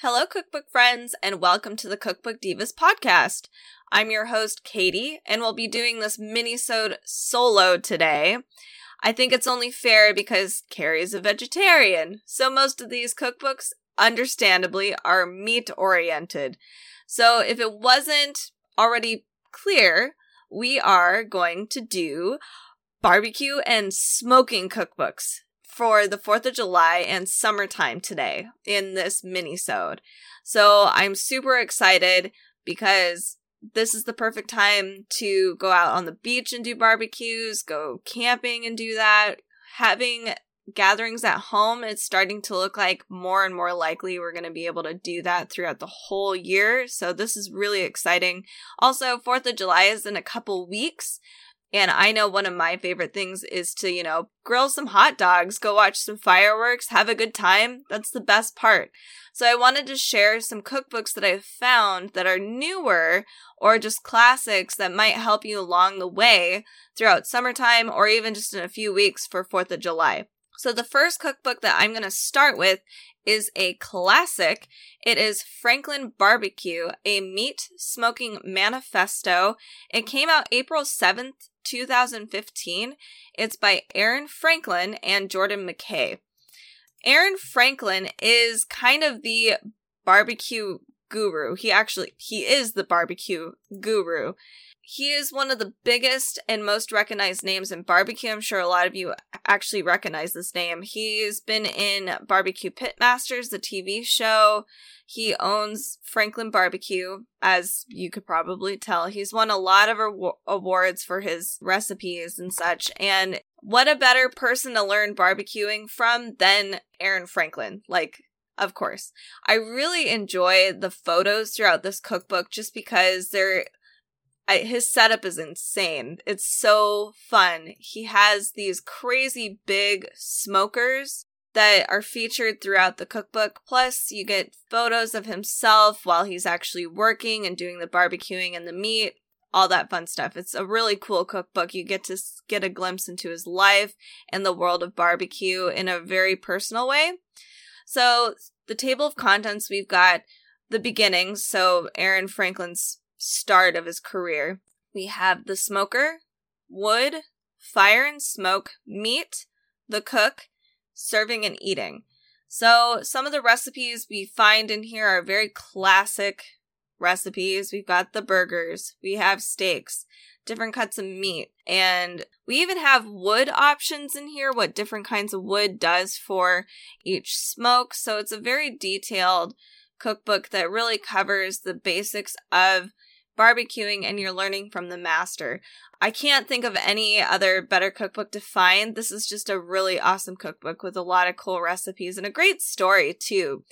Hello, cookbook friends, and welcome to the Cookbook Divas podcast. I'm your host, Katie, and we'll be doing this mini-sode solo today. I think it's only fair because Carrie's a vegetarian, so most of these cookbooks, understandably, are meat-oriented. So if it wasn't already clear, we are going to do barbecue and smoking cookbooks for the 4th of July and summertime today in this mini-sode. So I'm super excited because this is the perfect time to go out on the beach and do barbecues, go camping and do that. Having gatherings at home, it's starting to look like more and more likely we're going to be able to do that throughout the whole year. So this is really exciting. Also, 4th of July is in a couple weeks. And I know one of my favorite things is to, you know, grill some hot dogs, go watch some fireworks, have a good time. That's the best part. So I wanted to share some cookbooks that I've found that are newer or just classics that might help you along the way throughout summertime or even just in a few weeks for 4th of July. So the first cookbook that I'm going to start with is a classic. It is Franklin Barbecue, a meat smoking manifesto. It came out April 7th, 2015. It's by Aaron Franklin and Jordan Mackay. Aaron Franklin is kind of the barbecue guru. He actually he is the barbecue guru. He is one of the biggest and most recognized names in barbecue. I'm sure a lot of you actually recognize this name. He's been in Barbecue Pitmasters, the TV show. He owns Franklin Barbecue, as you could probably tell. He's won a lot of awards for his recipes and such. And what a better person to learn barbecuing from than Aaron Franklin? Like, of course. I really enjoy the photos throughout this cookbook just because they're I, his setup is insane. It's so fun. He has these crazy big smokers that are featured throughout the cookbook. Plus, you get photos of himself while he's actually working and doing the barbecuing and the meat, all that fun stuff. It's a really cool cookbook. You get to get a glimpse into his life and the world of barbecue in a very personal way. So, the table of contents, we've got the beginnings. So, Aaron Franklin's start of his career. We have the smoker, wood, fire and smoke, meat, the cook, serving and eating. So, some of the recipes we find in here are very classic recipes. We've got the burgers, we have steaks, different cuts of meat, and we even have wood options in here, what different kinds of wood does for each smoke. So, it's a very detailed cookbook that really covers the basics of barbecuing and you're learning from the master. I can't think of any other better cookbook to find. This is just a really awesome cookbook with a lot of cool recipes and a great story, too.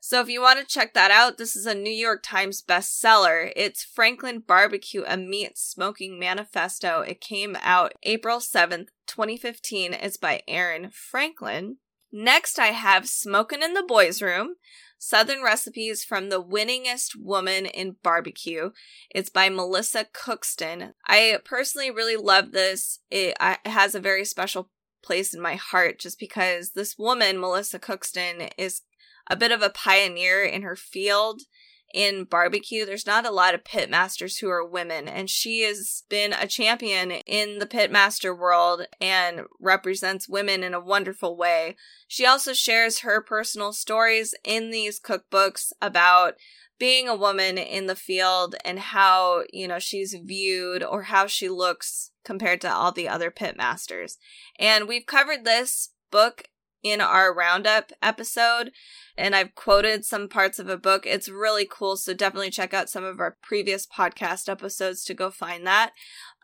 So if you want to check that out, this is a New York Times bestseller. It's Franklin Barbecue, a meat smoking manifesto. It came out April 7th, 2015. It's by Aaron Franklin. Next, I have Smokin' in the Boys Room. Southern Recipes from the Winningest Woman in Barbecue. It's by Melissa Cookston. I personally really love this. It, it has a very special place in my heart just because this woman, Melissa Cookston, is a bit of a pioneer in her field in barbecue. There's not a lot of pitmasters who are women, and she has been a champion in the pitmaster world and represents women in a wonderful way. She also shares her personal stories in these cookbooks about being a woman in the field and how, you know, she's viewed or how she looks compared to all the other pitmasters. And we've covered this book in our roundup episode and I've quoted some parts of a book. It's really cool, so definitely check out some of our previous podcast episodes to go find that.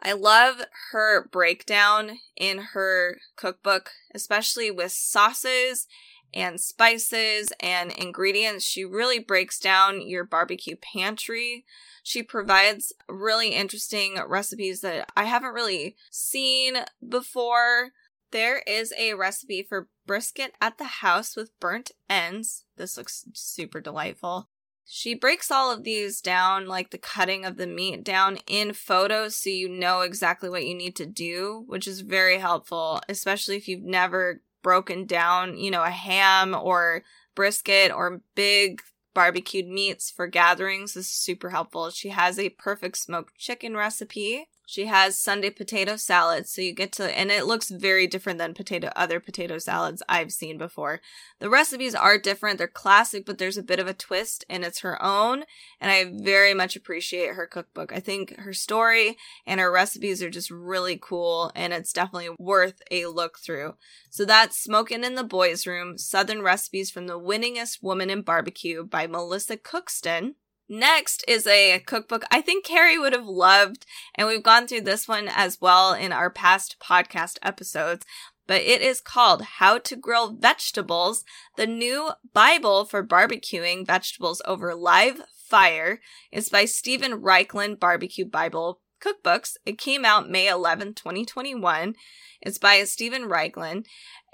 I love her breakdown in her cookbook, especially with sauces and spices and ingredients. She really breaks down your barbecue pantry. She provides really interesting recipes that I haven't really seen before. There is a recipe for brisket at the house with burnt ends. This looks super delightful. She breaks all of these down, like the cutting of the meat down in photos so you know exactly what you need to do, which is very helpful, especially if you've never broken down, you know, a ham or brisket or big barbecued meats for gatherings. This is super helpful. She has a perfect smoked chicken recipe. She has Sunday potato salad, so you get to, and it looks very different than potato other potato salads I've seen before. The recipes are different; they're classic, but there's a bit of a twist, and it's her own. And I very much appreciate her cookbook. I think her story and her recipes are just really cool, and it's definitely worth a look through. So that's Smoking in the Boys Room: Southern Recipes from the Winningest Woman in Barbecue by Melissa Cookston. Next is a cookbook I think Carrie would have loved, and we've gone through this one as well in our past podcast episodes. But it is called How to Grill Vegetables, the new Bible for barbecuing vegetables over live fire. It's by Steven Raichlen Barbecue Bible Cookbooks. It came out May 11, 2021. It's by Steven Raichlen.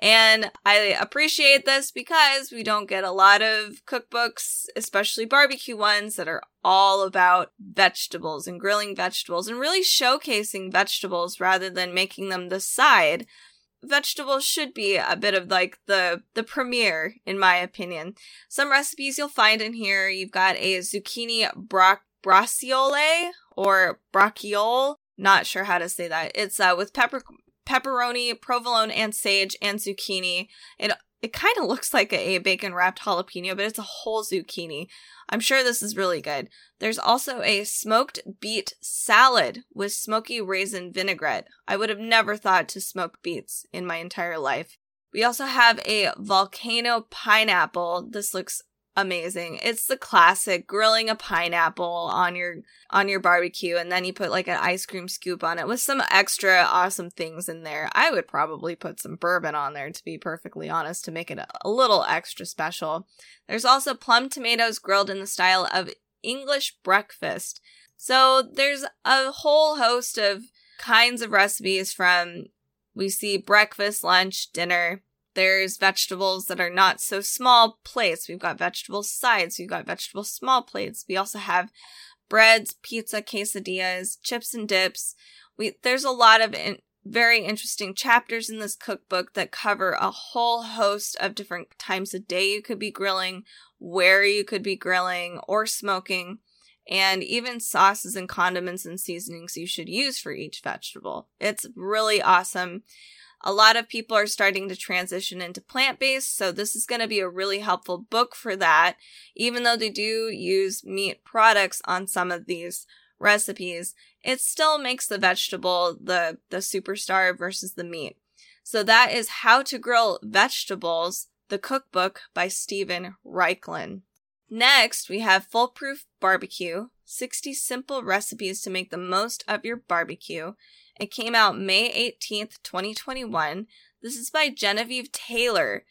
And I appreciate this because we don't get a lot of cookbooks, especially barbecue ones, that are all about vegetables and grilling vegetables and really showcasing vegetables rather than making them the side. Vegetables should be a bit of like the the premiere, in my opinion. Some recipes you'll find in here. You've got a zucchini bra- braciole or brachiole. Not sure how to say that. It's uh, with pepper pepperoni, provolone, and sage, and zucchini. It it kind of looks like a, a bacon wrapped jalapeno, but it's a whole zucchini. I'm sure this is really good. There's also a smoked beet salad with smoky raisin vinaigrette. I would have never thought to smoke beets in my entire life. We also have a volcano pineapple. This looks amazing. It's the classic grilling a pineapple on your on your barbecue and then you put like an ice cream scoop on it with some extra awesome things in there. I would probably put some bourbon on there to be perfectly honest to make it a little extra special. There's also plum tomatoes grilled in the style of English breakfast. So there's a whole host of kinds of recipes from we see breakfast, lunch, dinner, there's vegetables that are not so small plates. We've got vegetable sides. We've got vegetable small plates. We also have breads, pizza, quesadillas, chips and dips. We there's a lot of in, very interesting chapters in this cookbook that cover a whole host of different times of day you could be grilling, where you could be grilling or smoking, and even sauces and condiments and seasonings you should use for each vegetable. It's really awesome. A lot of people are starting to transition into plant based, so this is going to be a really helpful book for that. Even though they do use meat products on some of these recipes, it still makes the vegetable the, the superstar versus the meat. So that is How to Grill Vegetables, the cookbook by Steven Raichlen. Next, we have Foolproof Barbecue 60 Simple Recipes to Make the Most of Your Barbecue. It came out May 18th, 2021. This is by Genevieve Taylor.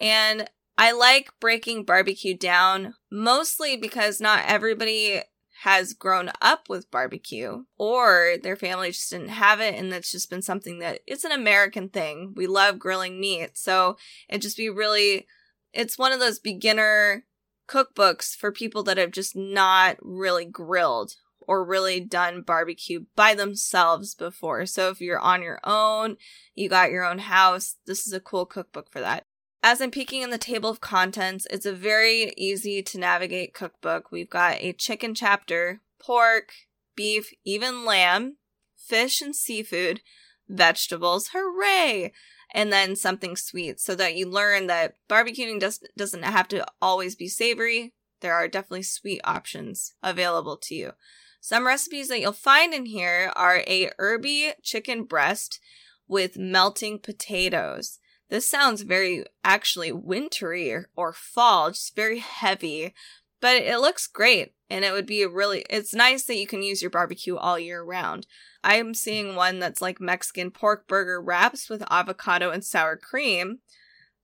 And I like breaking barbecue down mostly because not everybody has grown up with barbecue or their family just didn't have it and that's just been something that it's an American thing. We love grilling meat. So it just be really it's one of those beginner cookbooks for people that have just not really grilled or really done barbecue by themselves before. So if you're on your own, you got your own house, this is a cool cookbook for that. As I'm peeking in the table of contents, it's a very easy to navigate cookbook. We've got a chicken chapter, pork, beef, even lamb, fish and seafood, vegetables, hooray! And then something sweet so that you learn that barbecuing just doesn't have to always be savory. There are definitely sweet options available to you. Some recipes that you'll find in here are a herby chicken breast with melting potatoes. This sounds very actually wintry or, or fall, just very heavy, but it looks great and it would be really it's nice that you can use your barbecue all year round. I'm seeing one that's like Mexican pork burger wraps with avocado and sour cream.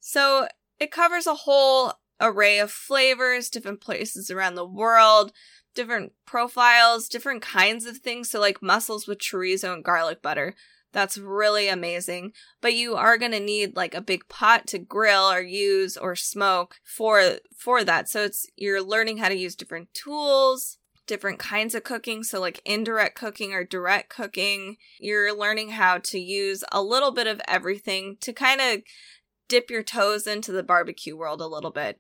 So it covers a whole array of flavors, different places around the world different profiles, different kinds of things. So, like mussels with chorizo and garlic butter. That's really amazing. But you are going to need like a big pot to grill or use or smoke for for that. So it's you're learning how to use different tools, different kinds of cooking, so like indirect cooking or direct cooking. You're learning how to use a little bit of everything to kind of dip your toes into the barbecue world a little bit.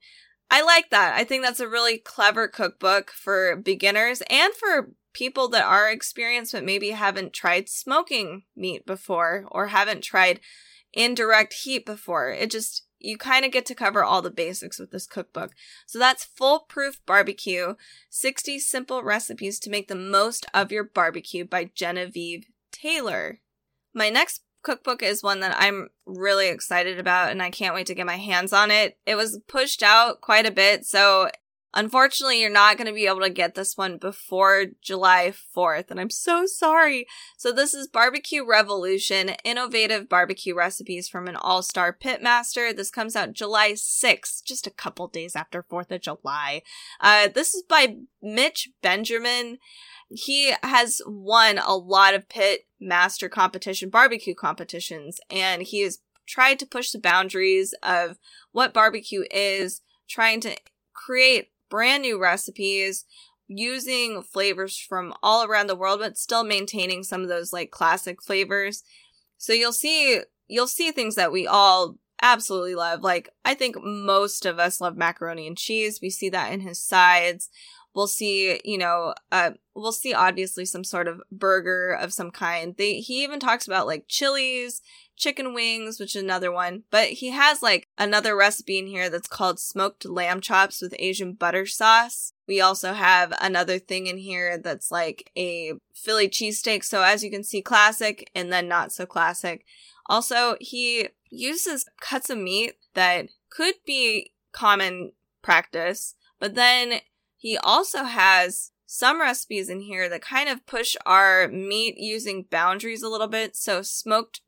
I like that. I think that's a really clever cookbook for beginners and for people that are experienced but maybe haven't tried smoking meat before or haven't tried indirect heat before. It just you kind of get to cover all the basics with this cookbook. So that's Foolproof Barbecue 60 Simple Recipes to Make the Most of Your Barbecue by Genevieve Taylor. My next cookbook is one that I'm really excited about and I can't wait to get my hands on it. It was pushed out quite a bit, so unfortunately, you're not going to be able to get this one before July 4th, and I'm so sorry. So, this is Barbecue Revolution Innovative Barbecue Recipes from an All Star Pitmaster. This comes out July 6th, just a couple days after 4th of July. Uh, this is by Mitch Benjamin he has won a lot of pit master competition barbecue competitions and he has tried to push the boundaries of what barbecue is trying to create brand new recipes using flavors from all around the world but still maintaining some of those like classic flavors. So you'll see you'll see things that we all absolutely love. Like i think most of us love macaroni and cheese. We see that in his sides. We'll see you know uh we'll see obviously some sort of burger of some kind. They he even talks about like chilies chicken wings which is another one but he has like another recipe in here that's called smoked lamb chops with asian butter sauce. We also have another thing in here that's like a philly cheesesteak. So as you can see classic and then not so classic. Also he uses cuts of meat that could be common practice but then he also has some recipes in here that kind of push our meat using boundaries a little bit. So smoked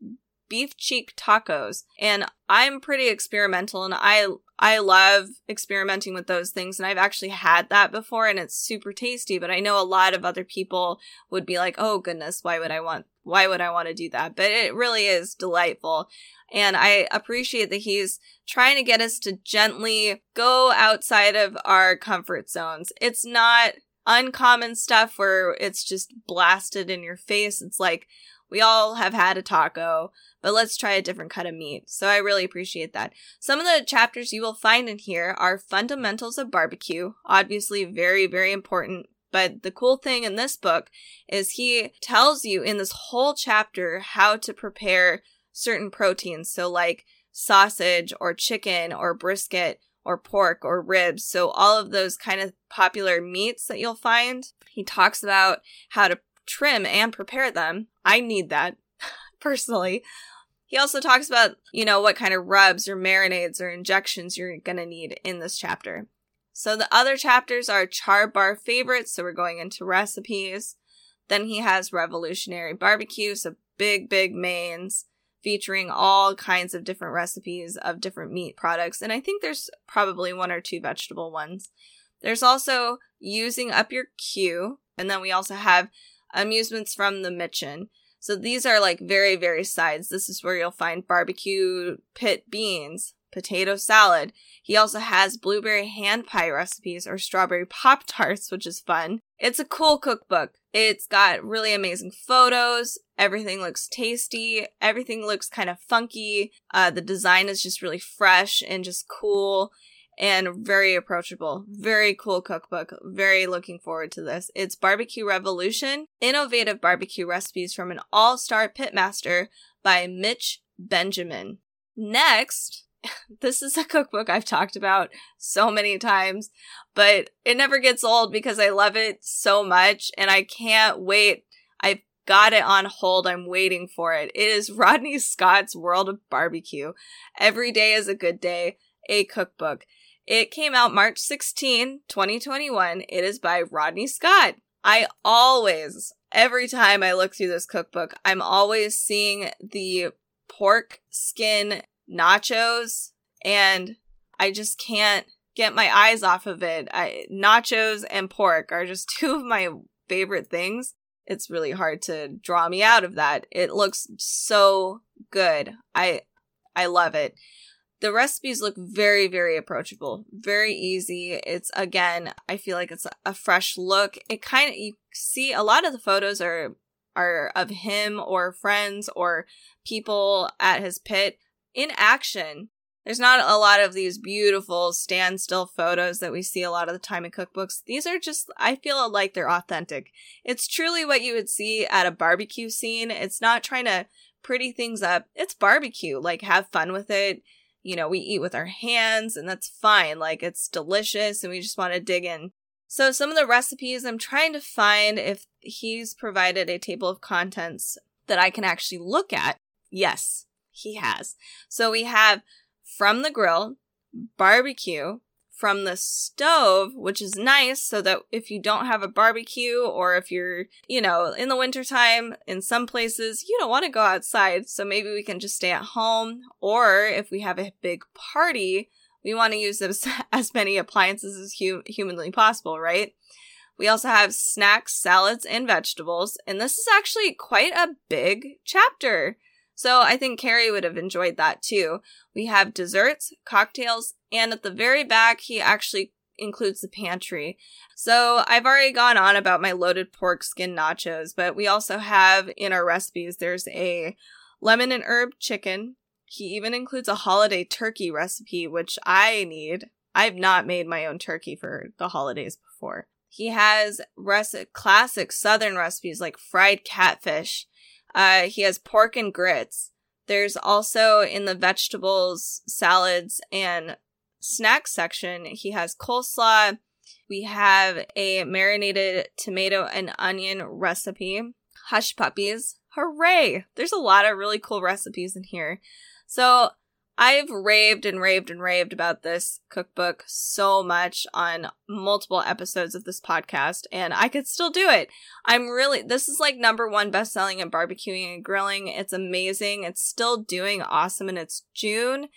beef cheek tacos. And I'm pretty experimental and I I love experimenting with those things and I've actually had that before and it's super tasty, but I know a lot of other people would be like, "Oh goodness, why would I want why would I want to do that?" But it really is delightful. And I appreciate that he's trying to get us to gently go outside of our comfort zones. It's not uncommon stuff where it's just blasted in your face. It's like, we all have had a taco, but let's try a different cut of meat. So I really appreciate that. Some of the chapters you will find in here are fundamentals of barbecue, obviously very, very important. But the cool thing in this book is he tells you in this whole chapter how to prepare certain proteins. So, like sausage or chicken or brisket or pork or ribs. So, all of those kind of popular meats that you'll find. He talks about how to trim and prepare them. I need that personally. He also talks about, you know, what kind of rubs or marinades or injections you're going to need in this chapter. So the other chapters are char bar favorites, so we're going into recipes. Then he has revolutionary barbecue, so big, big mains featuring all kinds of different recipes of different meat products. And I think there's probably one or two vegetable ones. There's also using up your queue. And then we also have amusements from the Mitchin. So these are like very, very sides. This is where you'll find barbecue pit beans, potato salad. He also has blueberry hand pie recipes or strawberry pop tarts, which is fun. It's a cool cookbook. It's got really amazing photos. Everything looks tasty. Everything looks kind of funky. Uh, the design is just really fresh and just cool and very approachable. Very cool cookbook. Very looking forward to this. It's Barbecue Revolution Innovative Barbecue Recipes from an All Star Pitmaster by Mitch Benjamin. Next, this is a cookbook I've talked about so many times, but it never gets old because I love it so much and I can't wait. I've got it on hold. I'm waiting for it. It is Rodney Scott's World of Barbecue. Every day is a good day, a cookbook. It came out March 16, 2021. It is by Rodney Scott. I always, every time I look through this cookbook, I'm always seeing the pork skin nachos and I just can't get my eyes off of it. I, nachos and pork are just two of my favorite things. It's really hard to draw me out of that. It looks so good. I I love it. The recipes look very very approachable, very easy. It's again, I feel like it's a fresh look. It kind of you see a lot of the photos are are of him or friends or people at his pit in action There's not a lot of these beautiful standstill photos that we see a lot of the time in cookbooks. These are just, I feel like they're authentic. It's truly what you would see at a barbecue scene. It's not trying to pretty things up. It's barbecue. Like, have fun with it. You know, we eat with our hands and that's fine. Like, it's delicious and we just want to dig in. So, some of the recipes I'm trying to find if he's provided a table of contents that I can actually look at. Yes, he has. So, we have from the grill, barbecue from the stove, which is nice so that if you don't have a barbecue or if you're, you know, in the wintertime in some places, you don't want to go outside. So maybe we can just stay at home. Or if we have a big party, we want to use as, as many appliances as hu- humanly possible, right? We also have snacks, salads, and vegetables. And this is actually quite a big chapter. So I think Carrie would have enjoyed that too. We have desserts, cocktails, and at the very back, he actually includes the pantry. So I've already gone on about my loaded pork skin nachos, but we also have in our recipes, there's a lemon and herb chicken. He even includes a holiday turkey recipe, which I need. I've not made my own turkey for the holidays before. He has classic southern recipes like fried catfish, uh, he has pork and grits. There's also in the vegetables, salads, and snack section, he has coleslaw. We have a marinated tomato and onion recipe. Hush puppies. Hooray! There's a lot of really cool recipes in here. So I've raved and raved and raved about this cookbook so much on multiple episodes of this podcast, and I could still do it. I'm really, this is like number one best selling in barbecuing and grilling. It's amazing. It's still doing awesome, and it's June.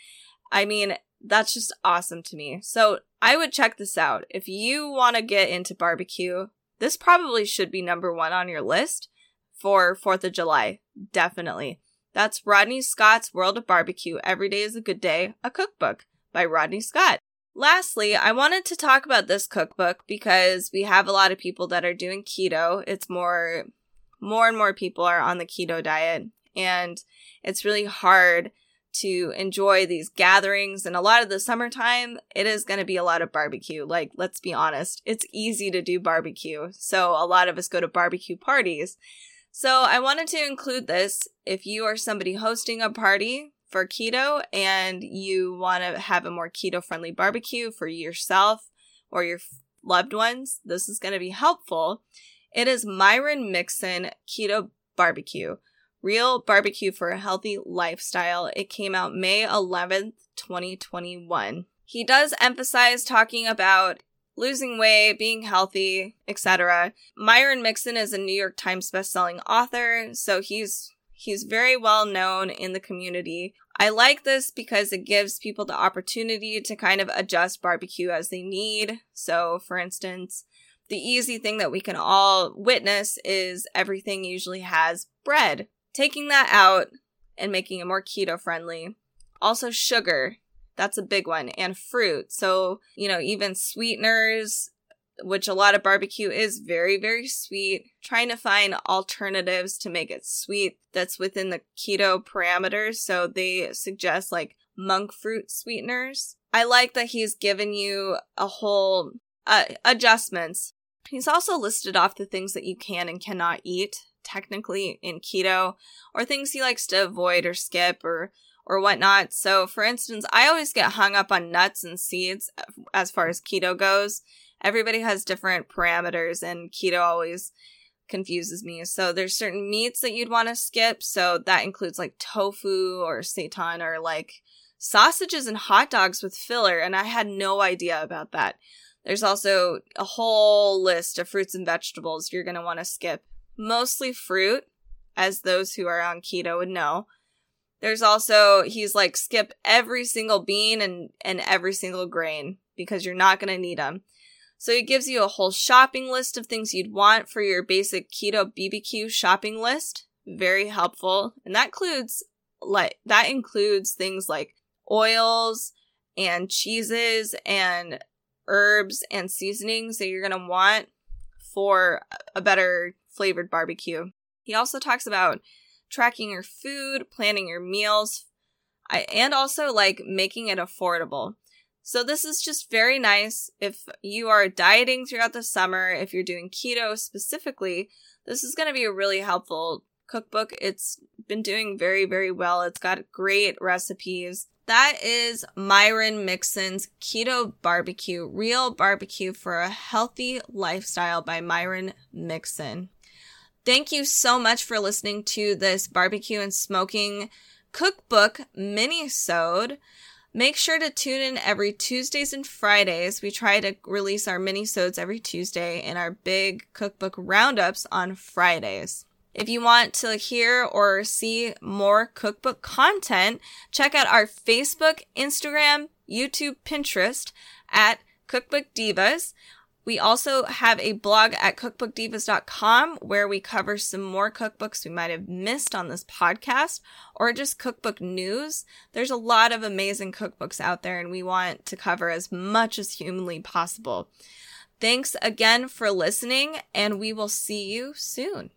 I mean, that's just awesome to me. So I would check this out. If you want to get into barbecue, this probably should be number one on your list for 4th of July. Definitely. That's Rodney Scott's World of Barbecue Every Day is a Good Day, a cookbook by Rodney Scott. Lastly, I wanted to talk about this cookbook because we have a lot of people that are doing keto. It's more more and more people are on the keto diet and it's really hard to enjoy these gatherings and a lot of the summertime it is going to be a lot of barbecue like let's be honest it's easy to do barbecue so a lot of us go to barbecue parties so I wanted to include this if you are somebody hosting a party for keto and you want to have a more keto friendly barbecue for yourself or your loved ones, this is going to be helpful. It is Myron Mixon Keto Barbecue. Real barbecue for a healthy lifestyle. It came out May 11th, 2021. He does emphasize talking about losing weight, being healthy, etc. Myron Mixon is a New York Times bestselling author, so he's he's very well known in the community. I like this because it gives people the opportunity to kind of adjust barbecue as they need. So, for instance, the easy thing that we can all witness is everything usually has bread. Taking that out and making it more keto friendly. Also, sugar. That's a big one. And fruit. So, you know, even sweeteners, which a lot of barbecue is very, very sweet. Trying to find alternatives to make it sweet that's within the keto parameters. So they suggest like monk fruit sweeteners. I like that he's given you a whole uh, adjustments. He's also listed off the things that you can and cannot eat technically in keto or things he likes to avoid or skip or or whatnot. So, for instance, I always get hung up on nuts and seeds as far as keto goes. Everybody has different parameters, and keto always confuses me. So, there's certain meats that you'd want to skip. So, that includes like tofu or seitan or like sausages and hot dogs with filler. And I had no idea about that. There's also a whole list of fruits and vegetables you're going to want to skip. Mostly fruit, as those who are on keto would know. There's also he's like skip every single bean and and every single grain because you're not going to need them. So he gives you a whole shopping list of things you'd want for your basic keto BBQ shopping list. Very helpful. And that includes like that includes things like oils and cheeses and herbs and seasonings that you're going to want for a better flavored barbecue. He also talks about tracking your food, planning your meals. And also like making it affordable. So this is just very nice if you are dieting throughout the summer, if you're doing keto specifically, this is going to be a really helpful cookbook. It's been doing very, very well. It's got great recipes. That is Myron Mixon's Keto Barbecue, Real Barbecue for a Healthy Lifestyle by Myron Mixon. Thank you so much for listening to this barbecue and smoking cookbook mini-sode. Make sure to tune in every Tuesdays and Fridays. We try to release our mini-sodes every Tuesday and our big cookbook roundups on Fridays. If you want to hear or see more cookbook content, check out our Facebook, Instagram, YouTube, Pinterest at Cookbook Divas. We also have a blog at cookbookdivas.com where we cover some more cookbooks we might have missed on this podcast or just cookbook news. There's a lot of amazing cookbooks out there and we want to cover as much as humanly possible. Thanks again for listening and we will see you soon.